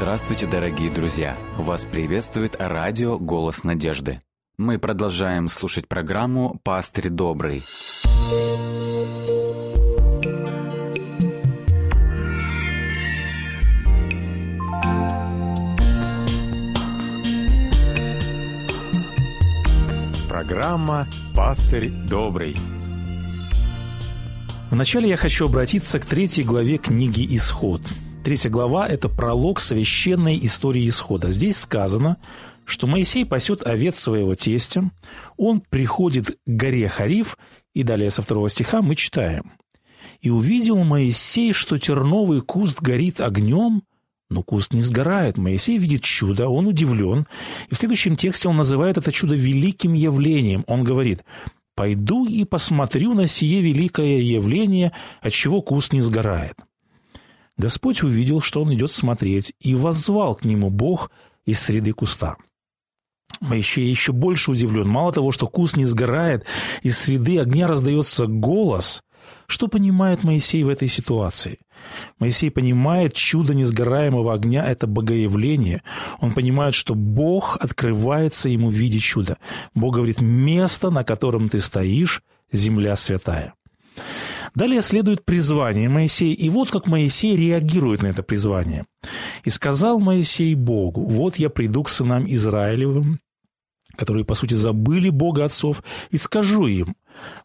Здравствуйте, дорогие друзья! Вас приветствует радио «Голос надежды». Мы продолжаем слушать программу «Пастырь добрый». Программа «Пастырь добрый». Вначале я хочу обратиться к третьей главе книги «Исход». Третья глава – это пролог священной истории Исхода. Здесь сказано, что Моисей пасет овец своего тестя, он приходит к горе Хариф, и далее со второго стиха мы читаем. «И увидел Моисей, что терновый куст горит огнем, но куст не сгорает. Моисей видит чудо, он удивлен. И в следующем тексте он называет это чудо великим явлением. Он говорит, «Пойду и посмотрю на сие великое явление, от чего куст не сгорает». Господь увидел, что он идет смотреть, и воззвал к нему Бог из среды куста. Моисей еще больше удивлен. Мало того, что куст не сгорает, из среды огня раздается голос. Что понимает Моисей в этой ситуации? Моисей понимает, чудо несгораемого огня – это богоявление. Он понимает, что Бог открывается ему в виде чуда. Бог говорит, место, на котором ты стоишь, земля святая. Далее следует призвание Моисея, и вот как Моисей реагирует на это призвание. «И сказал Моисей Богу, вот я приду к сынам Израилевым, которые, по сути, забыли Бога отцов, и скажу им,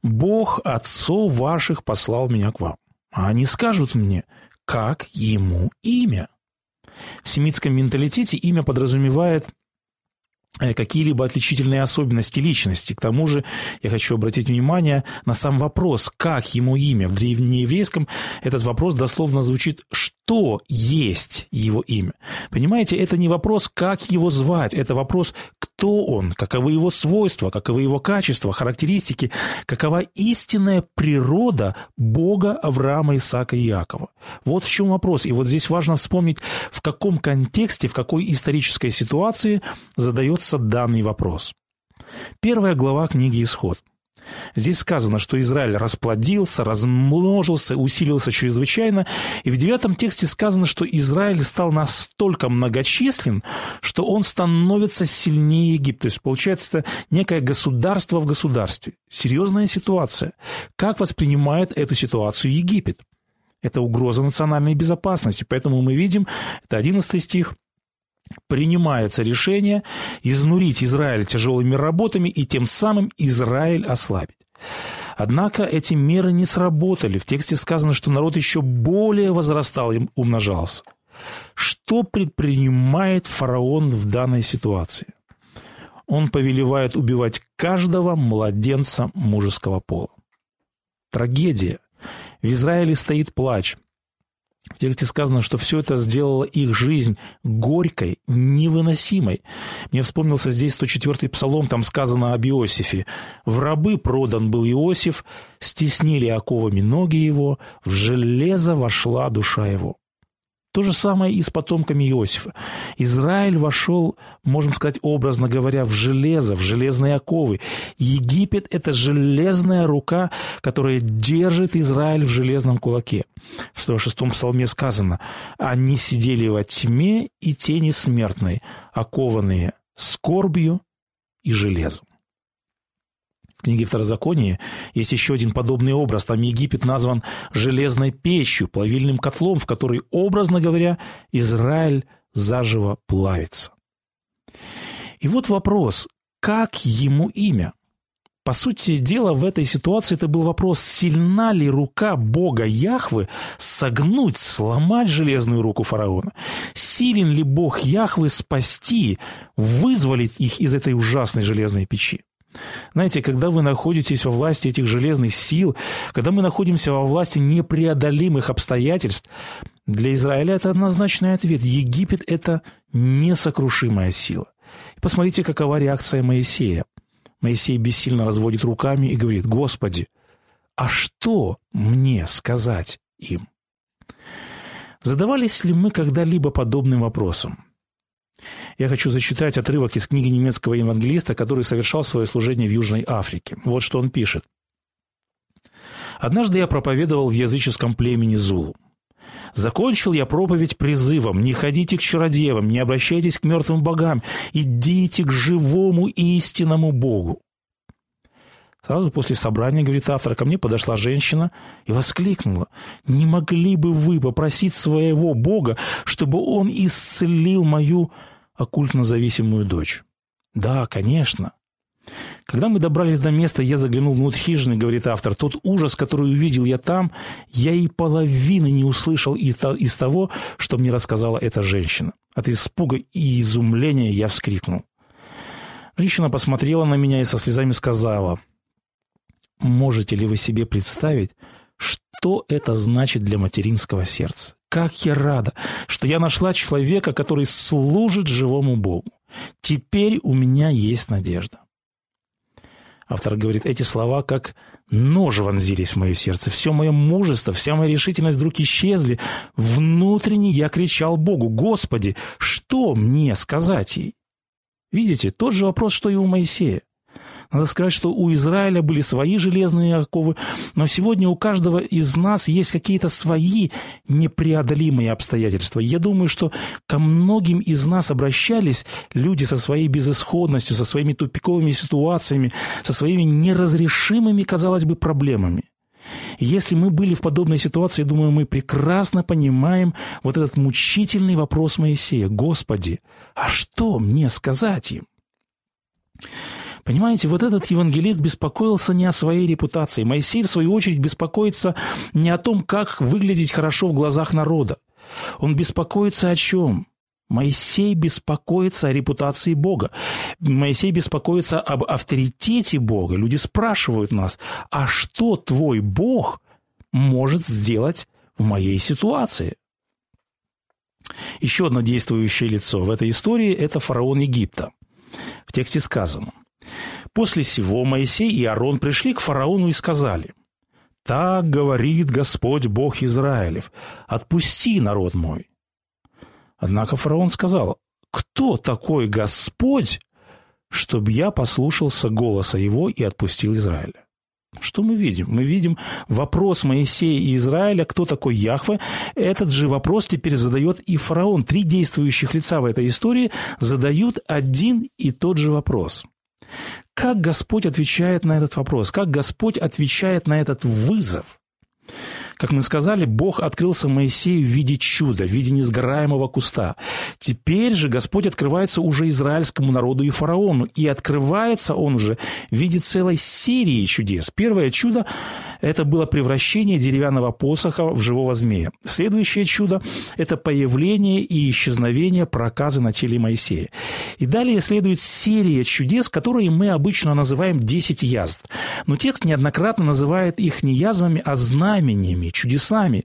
Бог отцов ваших послал меня к вам. А они скажут мне, как ему имя. В семитском менталитете имя подразумевает какие-либо отличительные особенности личности. К тому же я хочу обратить внимание на сам вопрос, как ему имя. В древнееврейском этот вопрос дословно звучит «что есть его имя?». Понимаете, это не вопрос, как его звать, это вопрос, кто он, каковы его свойства, каковы его качества, характеристики, какова истинная природа Бога Авраама, Исаака и Иакова. Вот в чем вопрос. И вот здесь важно вспомнить, в каком контексте, в какой исторической ситуации задается данный вопрос. Первая глава книги «Исход». Здесь сказано, что Израиль расплодился, размножился, усилился чрезвычайно, и в девятом тексте сказано, что Израиль стал настолько многочислен, что он становится сильнее Египта. То есть, получается, это некое государство в государстве. Серьезная ситуация. Как воспринимает эту ситуацию Египет? Это угроза национальной безопасности. Поэтому мы видим, это 11 стих, принимается решение изнурить Израиль тяжелыми работами и тем самым Израиль ослабить. Однако эти меры не сработали. В тексте сказано, что народ еще более возрастал и умножался. Что предпринимает фараон в данной ситуации? Он повелевает убивать каждого младенца мужеского пола. Трагедия. В Израиле стоит плач. В тексте сказано, что все это сделало их жизнь горькой, невыносимой. Мне вспомнился здесь 104-й псалом, там сказано об Иосифе. «В рабы продан был Иосиф, стеснили оковами ноги его, в железо вошла душа его». То же самое и с потомками Иосифа. Израиль вошел, можем сказать образно говоря, в железо, в железные оковы. Египет – это железная рука, которая держит Израиль в железном кулаке. В 106-м псалме сказано «Они сидели во тьме и тени смертной, окованные скорбью и железом» книге Второзакония есть еще один подобный образ. Там Египет назван железной печью, плавильным котлом, в который, образно говоря, Израиль заживо плавится. И вот вопрос, как ему имя? По сути дела, в этой ситуации это был вопрос, сильна ли рука Бога Яхвы согнуть, сломать железную руку фараона? Силен ли Бог Яхвы спасти, вызволить их из этой ужасной железной печи? Знаете, когда вы находитесь во власти этих железных сил, когда мы находимся во власти непреодолимых обстоятельств, для Израиля это однозначный ответ. Египет – это несокрушимая сила. И посмотрите, какова реакция Моисея. Моисей бессильно разводит руками и говорит, «Господи, а что мне сказать им?» Задавались ли мы когда-либо подобным вопросом? Я хочу зачитать отрывок из книги немецкого евангелиста, который совершал свое служение в Южной Африке. Вот что он пишет. «Однажды я проповедовал в языческом племени Зулу. Закончил я проповедь призывом «Не ходите к чародеям, не обращайтесь к мертвым богам, идите к живому и истинному Богу». Сразу после собрания, говорит автор, ко мне подошла женщина и воскликнула. «Не могли бы вы попросить своего Бога, чтобы он исцелил мою оккультно зависимую дочь?» «Да, конечно». Когда мы добрались до места, я заглянул внутрь хижины, говорит автор. Тот ужас, который увидел я там, я и половины не услышал из того, что мне рассказала эта женщина. От испуга и изумления я вскрикнул. Женщина посмотрела на меня и со слезами сказала – Можете ли вы себе представить, что это значит для материнского сердца? Как я рада, что я нашла человека, который служит живому Богу. Теперь у меня есть надежда. Автор говорит, эти слова как нож вонзились в мое сердце. Все мое мужество, вся моя решительность вдруг исчезли. Внутренне я кричал Богу, «Господи, что мне сказать ей?» Видите, тот же вопрос, что и у Моисея. Надо сказать, что у Израиля были свои железные оковы, но сегодня у каждого из нас есть какие-то свои непреодолимые обстоятельства. Я думаю, что ко многим из нас обращались люди со своей безысходностью, со своими тупиковыми ситуациями, со своими неразрешимыми, казалось бы, проблемами. Если мы были в подобной ситуации, думаю, мы прекрасно понимаем вот этот мучительный вопрос Моисея. Господи, а что мне сказать им? Понимаете, вот этот евангелист беспокоился не о своей репутации. Моисей, в свою очередь, беспокоится не о том, как выглядеть хорошо в глазах народа. Он беспокоится о чем? Моисей беспокоится о репутации Бога. Моисей беспокоится об авторитете Бога. Люди спрашивают нас, а что твой Бог может сделать в моей ситуации? Еще одно действующее лицо в этой истории – это фараон Египта. В тексте сказано – После сего Моисей и Аарон пришли к фараону и сказали, «Так говорит Господь Бог Израилев, отпусти народ мой». Однако фараон сказал, «Кто такой Господь, чтобы я послушался голоса его и отпустил Израиля?» Что мы видим? Мы видим вопрос Моисея и Израиля, кто такой Яхве. Этот же вопрос теперь задает и фараон. Три действующих лица в этой истории задают один и тот же вопрос. Как Господь отвечает на этот вопрос? Как Господь отвечает на этот вызов? Как мы сказали, Бог открылся Моисею в виде чуда, в виде несгораемого куста. Теперь же Господь открывается уже израильскому народу и фараону, и открывается он уже в виде целой серии чудес. Первое чудо – это было превращение деревянного посоха в живого змея. Следующее чудо – это появление и исчезновение проказа на теле Моисея. И далее следует серия чудес, которые мы обычно называем «десять язв». Но текст неоднократно называет их не язвами, а знамениями, чудесами, чудесами.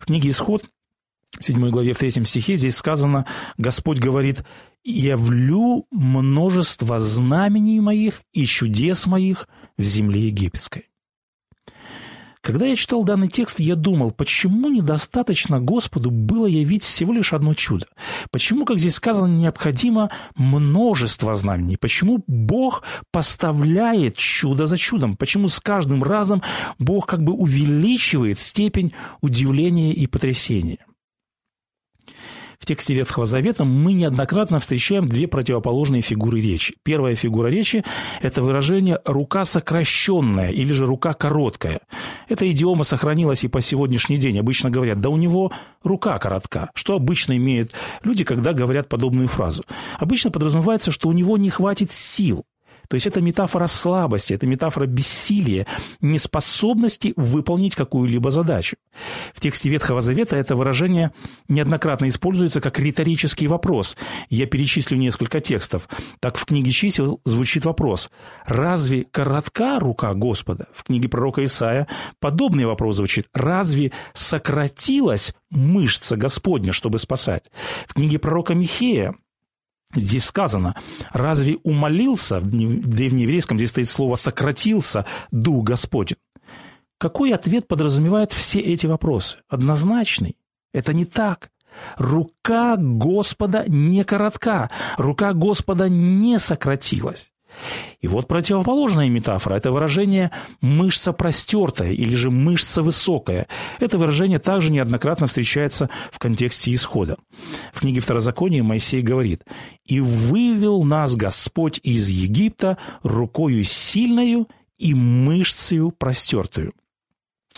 В книге «Исход» в 7 главе, в 3 стихе здесь сказано, Господь говорит, «Явлю множество знамений моих и чудес моих в земле египетской». Когда я читал данный текст, я думал, почему недостаточно Господу было явить всего лишь одно чудо? Почему, как здесь сказано, необходимо множество знамений? Почему Бог поставляет чудо за чудом? Почему с каждым разом Бог как бы увеличивает степень удивления и потрясения? В тексте Ветхого Завета мы неоднократно встречаем две противоположные фигуры речи. Первая фигура речи – это выражение «рука сокращенная» или же «рука короткая». Эта идиома сохранилась и по сегодняшний день. Обычно говорят «да у него рука коротка». Что обычно имеют люди, когда говорят подобную фразу? Обычно подразумевается, что у него не хватит сил. То есть это метафора слабости, это метафора бессилия, неспособности выполнить какую-либо задачу. В тексте Ветхого Завета это выражение неоднократно используется как риторический вопрос. Я перечислю несколько текстов. Так в книге чисел звучит вопрос «Разве коротка рука Господа?» В книге пророка Исаия подобный вопрос звучит «Разве сократилась мышца Господня, чтобы спасать?» В книге пророка Михея Здесь сказано, разве умолился, в древнееврейском здесь стоит слово «сократился Дух Господень». Какой ответ подразумевает все эти вопросы? Однозначный. Это не так. Рука Господа не коротка, рука Господа не сократилась. И вот противоположная метафора – это выражение «мышца простертая» или же «мышца высокая». Это выражение также неоднократно встречается в контексте исхода. В книге Второзакония Моисей говорит «И вывел нас Господь из Египта рукою сильною и мышцею простертую».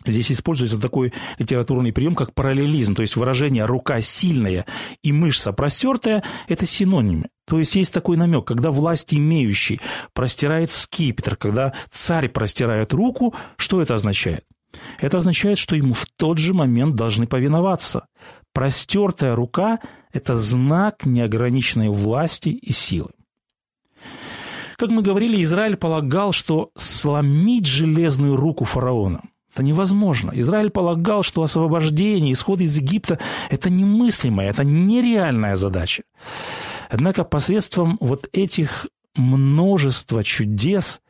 Здесь используется такой литературный прием, как параллелизм, то есть выражение «рука сильная» и «мышца простертая» – это синонимы. То есть есть такой намек, когда власть имеющий простирает скипетр, когда царь простирает руку, что это означает? Это означает, что ему в тот же момент должны повиноваться. Простертая рука – это знак неограниченной власти и силы. Как мы говорили, Израиль полагал, что сломить железную руку фараона – это невозможно. Израиль полагал, что освобождение, исход из Египта – это немыслимая, это нереальная задача. Однако посредством вот этих множества чудес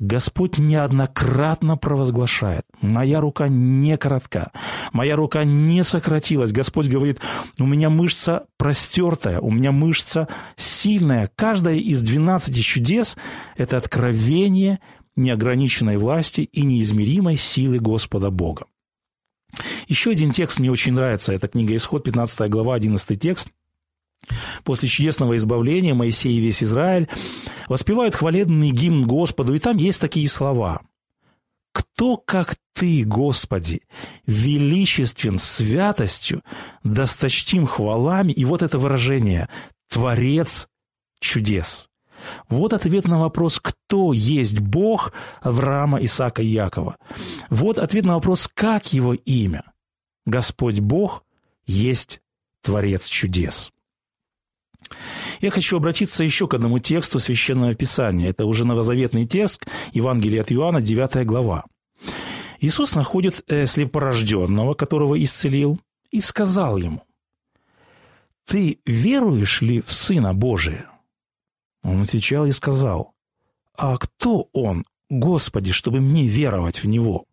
Господь неоднократно провозглашает, моя рука не коротка, моя рука не сократилась. Господь говорит, у меня мышца простертая, у меня мышца сильная. Каждая из двенадцати чудес – это откровение неограниченной власти и неизмеримой силы Господа Бога. Еще один текст мне очень нравится. Это книга Исход, 15 глава, 11 текст. После чудесного избавления Моисей и весь Израиль воспевают хвалебный гимн Господу, и там есть такие слова. «Кто, как Ты, Господи, величествен святостью, досточтим хвалами». И вот это выражение «Творец чудес». Вот ответ на вопрос, кто есть Бог Авраама, Исаака и Якова. Вот ответ на вопрос, как его имя. Господь Бог есть Творец чудес. Я хочу обратиться еще к одному тексту Священного Писания. Это уже новозаветный текст Евангелия от Иоанна, 9 глава. Иисус находит э, слепорожденного, которого исцелил, и сказал ему, «Ты веруешь ли в Сына Божия?» Он отвечал и сказал, «А кто он, Господи, чтобы мне веровать в Него?»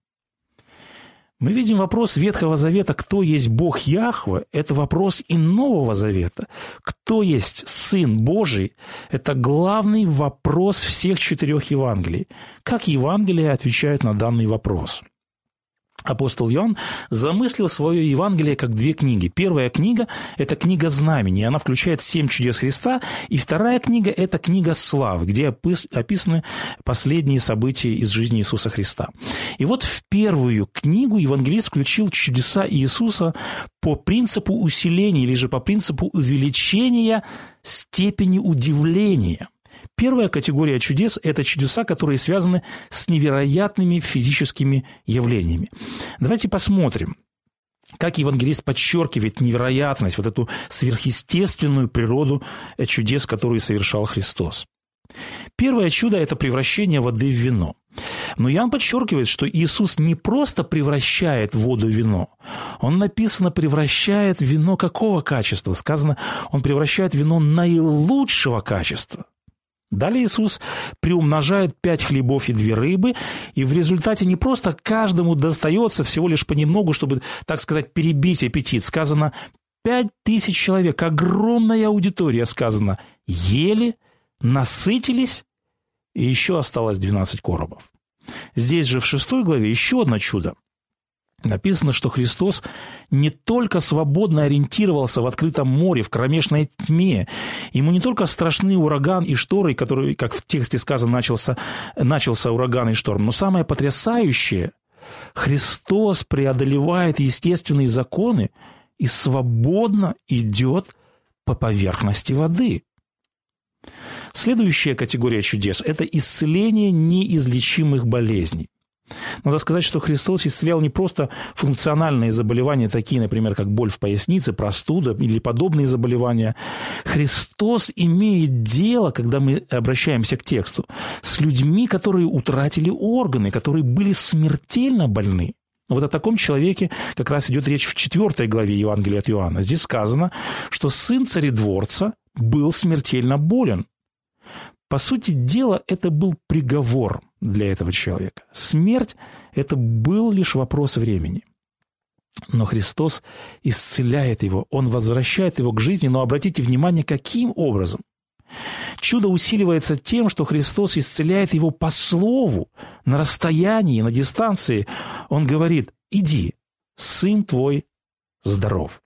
Мы видим вопрос Ветхого Завета, кто есть Бог Яхве, это вопрос и Нового Завета. Кто есть Сын Божий, это главный вопрос всех четырех Евангелий. Как Евангелия отвечают на данный вопрос – Апостол Иоанн замыслил свое Евангелие как две книги. Первая книга – это книга знамений, она включает семь чудес Христа, и вторая книга – это книга славы, где описаны последние события из жизни Иисуса Христа. И вот в первую книгу евангелист включил чудеса Иисуса по принципу усиления или же по принципу увеличения степени удивления – Первая категория чудес – это чудеса, которые связаны с невероятными физическими явлениями. Давайте посмотрим, как евангелист подчеркивает невероятность, вот эту сверхъестественную природу чудес, которые совершал Христос. Первое чудо – это превращение воды в вино. Но Иоанн подчеркивает, что Иисус не просто превращает воду в вино. Он написано превращает вино какого качества? Сказано, он превращает вино наилучшего качества. Далее Иисус приумножает пять хлебов и две рыбы, и в результате не просто каждому достается всего лишь понемногу, чтобы, так сказать, перебить аппетит. Сказано, пять тысяч человек, огромная аудитория, сказано, ели, насытились, и еще осталось 12 коробов. Здесь же в шестой главе еще одно чудо. Написано, что Христос не только свободно ориентировался в открытом море, в кромешной тьме. Ему не только страшный ураган и шторы, который, как в тексте сказано, начался, начался ураган и шторм, но самое потрясающее – Христос преодолевает естественные законы и свободно идет по поверхности воды. Следующая категория чудес – это исцеление неизлечимых болезней. Надо сказать, что Христос исцелял не просто функциональные заболевания, такие, например, как боль в пояснице, простуда или подобные заболевания. Христос имеет дело, когда мы обращаемся к тексту, с людьми, которые утратили органы, которые были смертельно больны. Вот о таком человеке как раз идет речь в четвертой главе Евангелия от Иоанна. Здесь сказано, что сын царедворца был смертельно болен. По сути дела, это был приговор для этого человека. Смерть – это был лишь вопрос времени. Но Христос исцеляет его, Он возвращает его к жизни, но обратите внимание, каким образом? Чудо усиливается тем, что Христос исцеляет его по слову, на расстоянии, на дистанции. Он говорит, иди, сын твой здоров.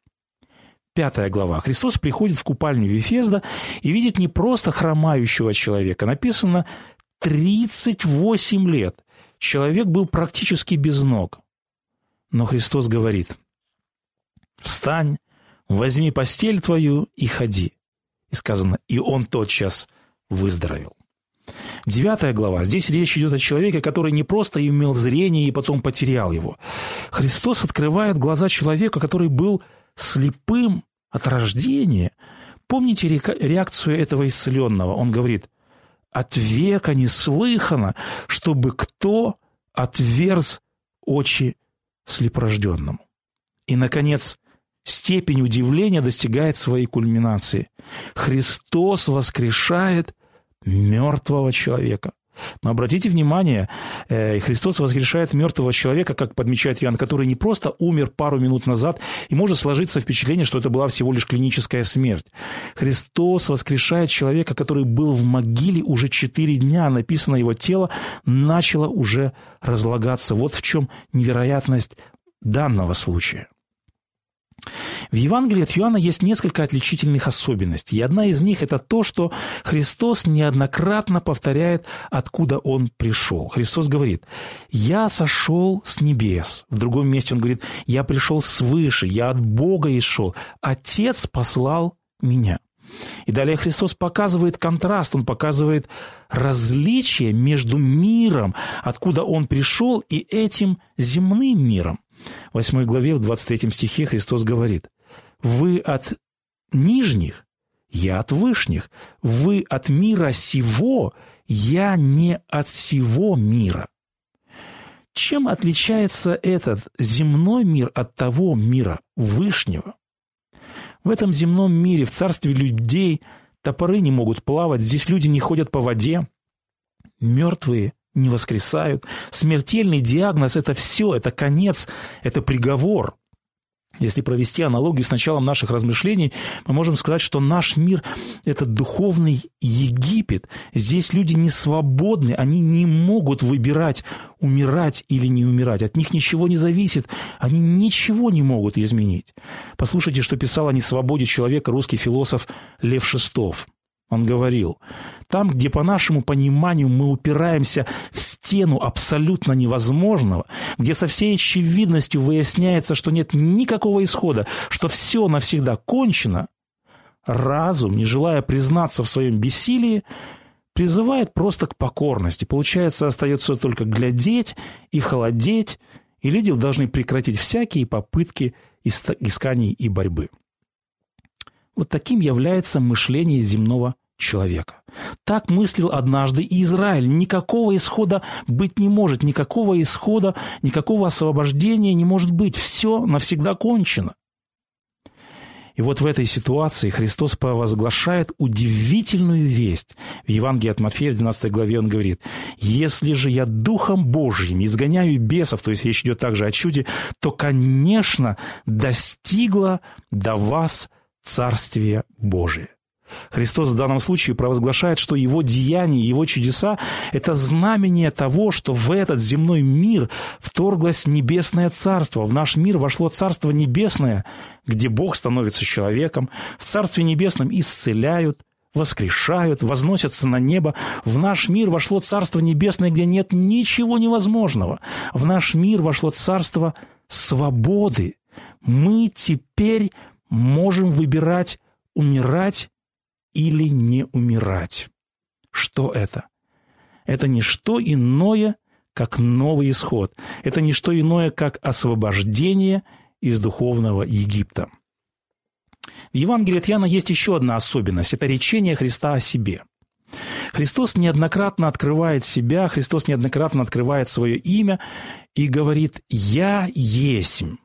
Пятая глава. Христос приходит в купальню Вифезда и видит не просто хромающего человека. Написано 38 лет. Человек был практически без ног. Но Христос говорит, встань, возьми постель твою и ходи. И сказано, и он тотчас выздоровел. Девятая глава. Здесь речь идет о человеке, который не просто имел зрение и потом потерял его. Христос открывает глаза человека, который был слепым от рождения. Помните реакцию этого исцеленного? Он говорит, от века не слыхано, чтобы кто отверз очи слепорожденному. И, наконец, степень удивления достигает своей кульминации. Христос воскрешает мертвого человека. Но обратите внимание, э, Христос воскрешает мертвого человека, как подмечает Иоанн, который не просто умер пару минут назад, и может сложиться впечатление, что это была всего лишь клиническая смерть. Христос воскрешает человека, который был в могиле уже четыре дня, написано, его тело начало уже разлагаться. Вот в чем невероятность данного случая. В Евангелии от Иоанна есть несколько отличительных особенностей, и одна из них – это то, что Христос неоднократно повторяет, откуда Он пришел. Христос говорит, «Я сошел с небес». В другом месте Он говорит, «Я пришел свыше, я от Бога и шел, Отец послал меня». И далее Христос показывает контраст, Он показывает различие между миром, откуда Он пришел, и этим земным миром. В 8 главе, в 23 стихе Христос говорит, «Вы от нижних, я от вышних, вы от мира сего, я не от всего мира». Чем отличается этот земной мир от того мира вышнего? В этом земном мире, в царстве людей, топоры не могут плавать, здесь люди не ходят по воде, мертвые не воскресают. Смертельный диагноз – это все, это конец, это приговор. Если провести аналогию с началом наших размышлений, мы можем сказать, что наш мир – это духовный Египет. Здесь люди не свободны, они не могут выбирать, умирать или не умирать. От них ничего не зависит, они ничего не могут изменить. Послушайте, что писал о несвободе человека русский философ Лев Шестов. Он говорил, там, где по нашему пониманию мы упираемся в стену абсолютно невозможного, где со всей очевидностью выясняется, что нет никакого исхода, что все навсегда кончено, разум, не желая признаться в своем бессилии, призывает просто к покорности. Получается, остается только глядеть и холодеть, и люди должны прекратить всякие попытки исканий и борьбы. Вот таким является мышление земного человека. Так мыслил однажды и Израиль. Никакого исхода быть не может, никакого исхода, никакого освобождения не может быть. Все навсегда кончено. И вот в этой ситуации Христос провозглашает удивительную весть. В Евангелии от Матфея в 12 главе он говорит, «Если же я Духом Божьим изгоняю бесов», то есть речь идет также о чуде, «то, конечно, достигло до вас Царствие Божие». Христос в данном случае провозглашает, что его деяния, его чудеса – это знамение того, что в этот земной мир вторглось небесное царство. В наш мир вошло царство небесное, где Бог становится человеком. В царстве небесном исцеляют, воскрешают, возносятся на небо. В наш мир вошло Царство Небесное, где нет ничего невозможного. В наш мир вошло Царство свободы. Мы теперь можем выбирать умирать или не умирать. Что это? Это не что иное, как новый исход. Это не что иное, как освобождение из духовного Египта. В Евангелии от Иоанна есть еще одна особенность – это речение Христа о себе. Христос неоднократно открывает себя, Христос неоднократно открывает свое имя и говорит «Я есмь».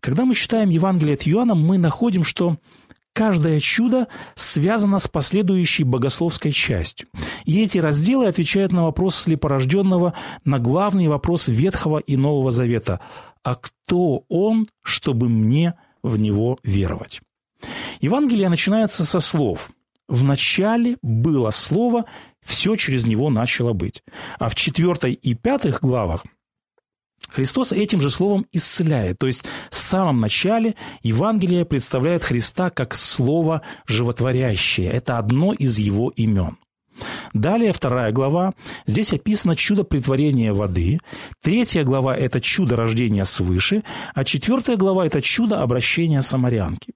Когда мы читаем Евангелие от Иоанна, мы находим, что Каждое чудо связано с последующей богословской частью. И эти разделы отвечают на вопрос слепорожденного, на главный вопрос Ветхого и Нового Завета. А кто он, чтобы мне в него веровать? Евангелие начинается со слов В начале было Слово, все через него начало быть. А в четвертой и пятых главах Христос этим же словом исцеляет. То есть в самом начале Евангелие представляет Христа как слово животворящее. Это одно из его имен. Далее вторая глава. Здесь описано чудо притворения воды. Третья глава – это чудо рождения свыше. А четвертая глава – это чудо обращения самарянки.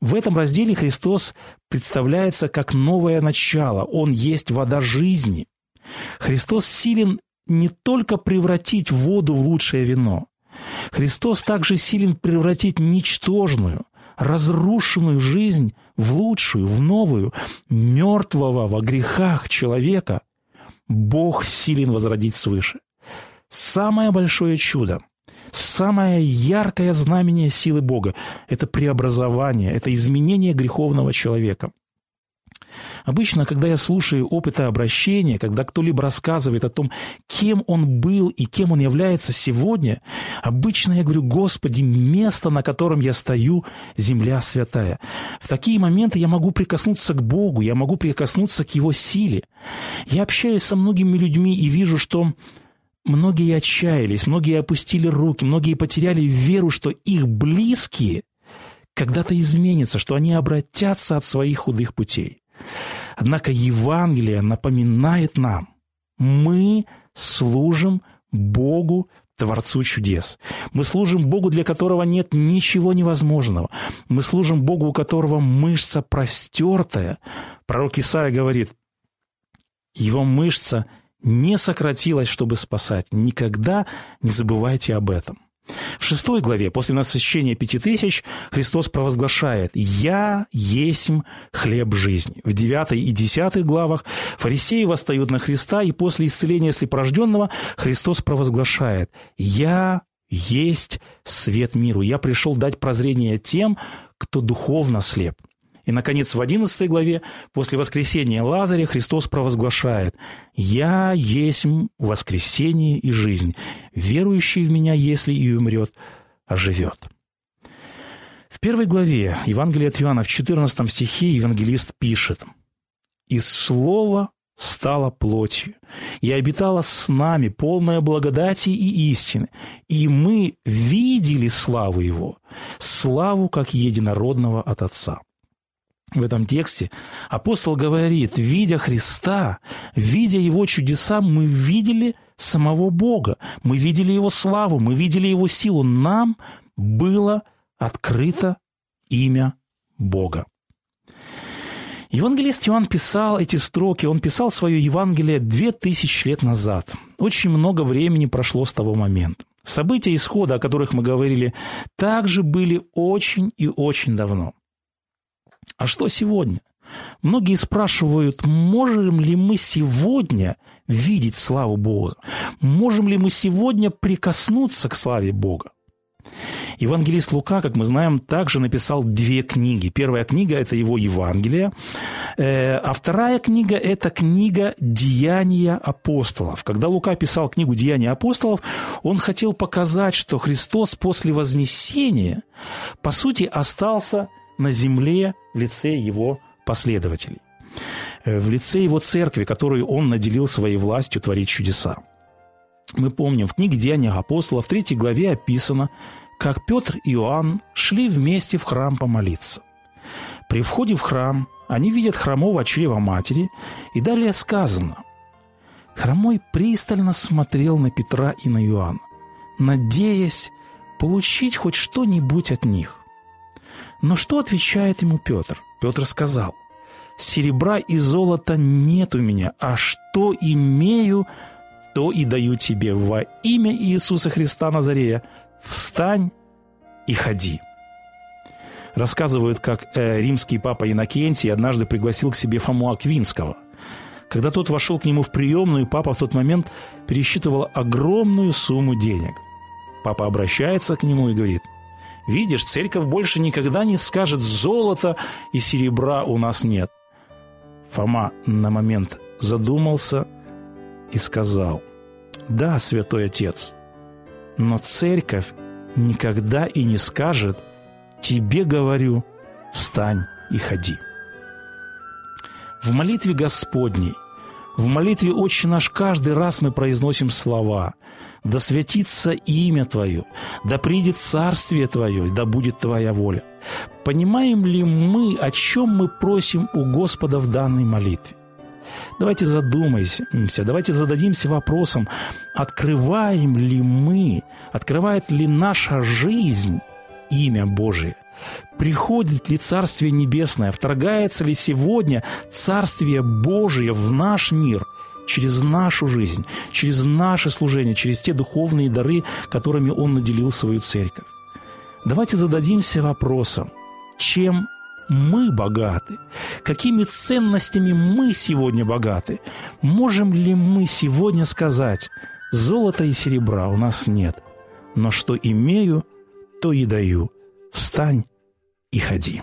В этом разделе Христос представляется как новое начало. Он есть вода жизни. Христос силен не только превратить воду в лучшее вино. Христос также силен превратить ничтожную, разрушенную жизнь в лучшую, в новую, мертвого во грехах человека. Бог силен возродить свыше. Самое большое чудо, самое яркое знамение силы Бога – это преобразование, это изменение греховного человека – Обычно, когда я слушаю опыты обращения, когда кто-либо рассказывает о том, кем он был и кем он является сегодня, обычно я говорю, Господи, место, на котором я стою, земля святая. В такие моменты я могу прикоснуться к Богу, я могу прикоснуться к Его силе. Я общаюсь со многими людьми и вижу, что многие отчаялись, многие опустили руки, многие потеряли веру, что их близкие когда-то изменятся, что они обратятся от своих худых путей. Однако Евангелие напоминает нам, мы служим Богу, Творцу чудес. Мы служим Богу, для которого нет ничего невозможного. Мы служим Богу, у которого мышца простертая. Пророк Исаия говорит, его мышца не сократилась, чтобы спасать. Никогда не забывайте об этом. В шестой главе, после насыщения пяти тысяч, Христос провозглашает «Я есмь хлеб жизни». В девятой и десятой главах фарисеи восстают на Христа, и после исцеления слепорожденного Христос провозглашает «Я есть свет миру. Я пришел дать прозрение тем, кто духовно слеп». И, наконец, в 11 главе, после воскресения Лазаря, Христос провозглашает «Я есть воскресение и жизнь. Верующий в Меня, если и умрет, оживет». В первой главе Евангелия от Иоанна в 14 стихе евангелист пишет «Из слова стала плотью, и обитала с нами полная благодати и истины, и мы видели славу Его, славу как единородного от Отца» в этом тексте апостол говорит, видя Христа, видя Его чудеса, мы видели самого Бога, мы видели Его славу, мы видели Его силу. Нам было открыто имя Бога. Евангелист Иоанн писал эти строки, он писал свое Евангелие две тысячи лет назад. Очень много времени прошло с того момента. События исхода, о которых мы говорили, также были очень и очень давно. А что сегодня? Многие спрашивают, можем ли мы сегодня видеть славу Бога? Можем ли мы сегодня прикоснуться к славе Бога? Евангелист Лука, как мы знаем, также написал две книги. Первая книга – это его Евангелие, э, а вторая книга – это книга «Деяния апостолов». Когда Лука писал книгу «Деяния апостолов», он хотел показать, что Христос после Вознесения, по сути, остался на земле в лице его последователей, э, в лице его церкви, которую он наделил своей властью творить чудеса. Мы помним, в книге «Деяния апостолов» в третьей главе описано, как Петр и Иоанн шли вместе в храм помолиться. При входе в храм они видят хромого чрева матери, и далее сказано «Хромой пристально смотрел на Петра и на Иоанна, надеясь получить хоть что-нибудь от них. Но что отвечает ему Петр? Петр сказал, «Серебра и золота нет у меня, а что имею, то и даю тебе во имя Иисуса Христа Назарея. Встань и ходи». Рассказывают, как э, римский папа Иннокентий однажды пригласил к себе Фому Аквинского. Когда тот вошел к нему в приемную, папа в тот момент пересчитывал огромную сумму денег. Папа обращается к нему и говорит – Видишь, церковь больше никогда не скажет «золота и серебра у нас нет». Фома на момент задумался и сказал «Да, святой отец, но церковь никогда и не скажет «тебе говорю, встань и ходи». В молитве Господней, в молитве «Отче наш» каждый раз мы произносим слова «Да святится имя Твое, да придет царствие Твое, да будет Твоя воля». Понимаем ли мы, о чем мы просим у Господа в данной молитве? Давайте задумаемся, давайте зададимся вопросом, открываем ли мы, открывает ли наша жизнь имя Божие? Приходит ли Царствие Небесное? Вторгается ли сегодня Царствие Божие в наш мир через нашу жизнь, через наше служение, через те духовные дары, которыми Он наделил свою церковь? Давайте зададимся вопросом, чем мы богаты? Какими ценностями мы сегодня богаты? Можем ли мы сегодня сказать, золота и серебра у нас нет, но что имею, то и даю. Встань и ходи.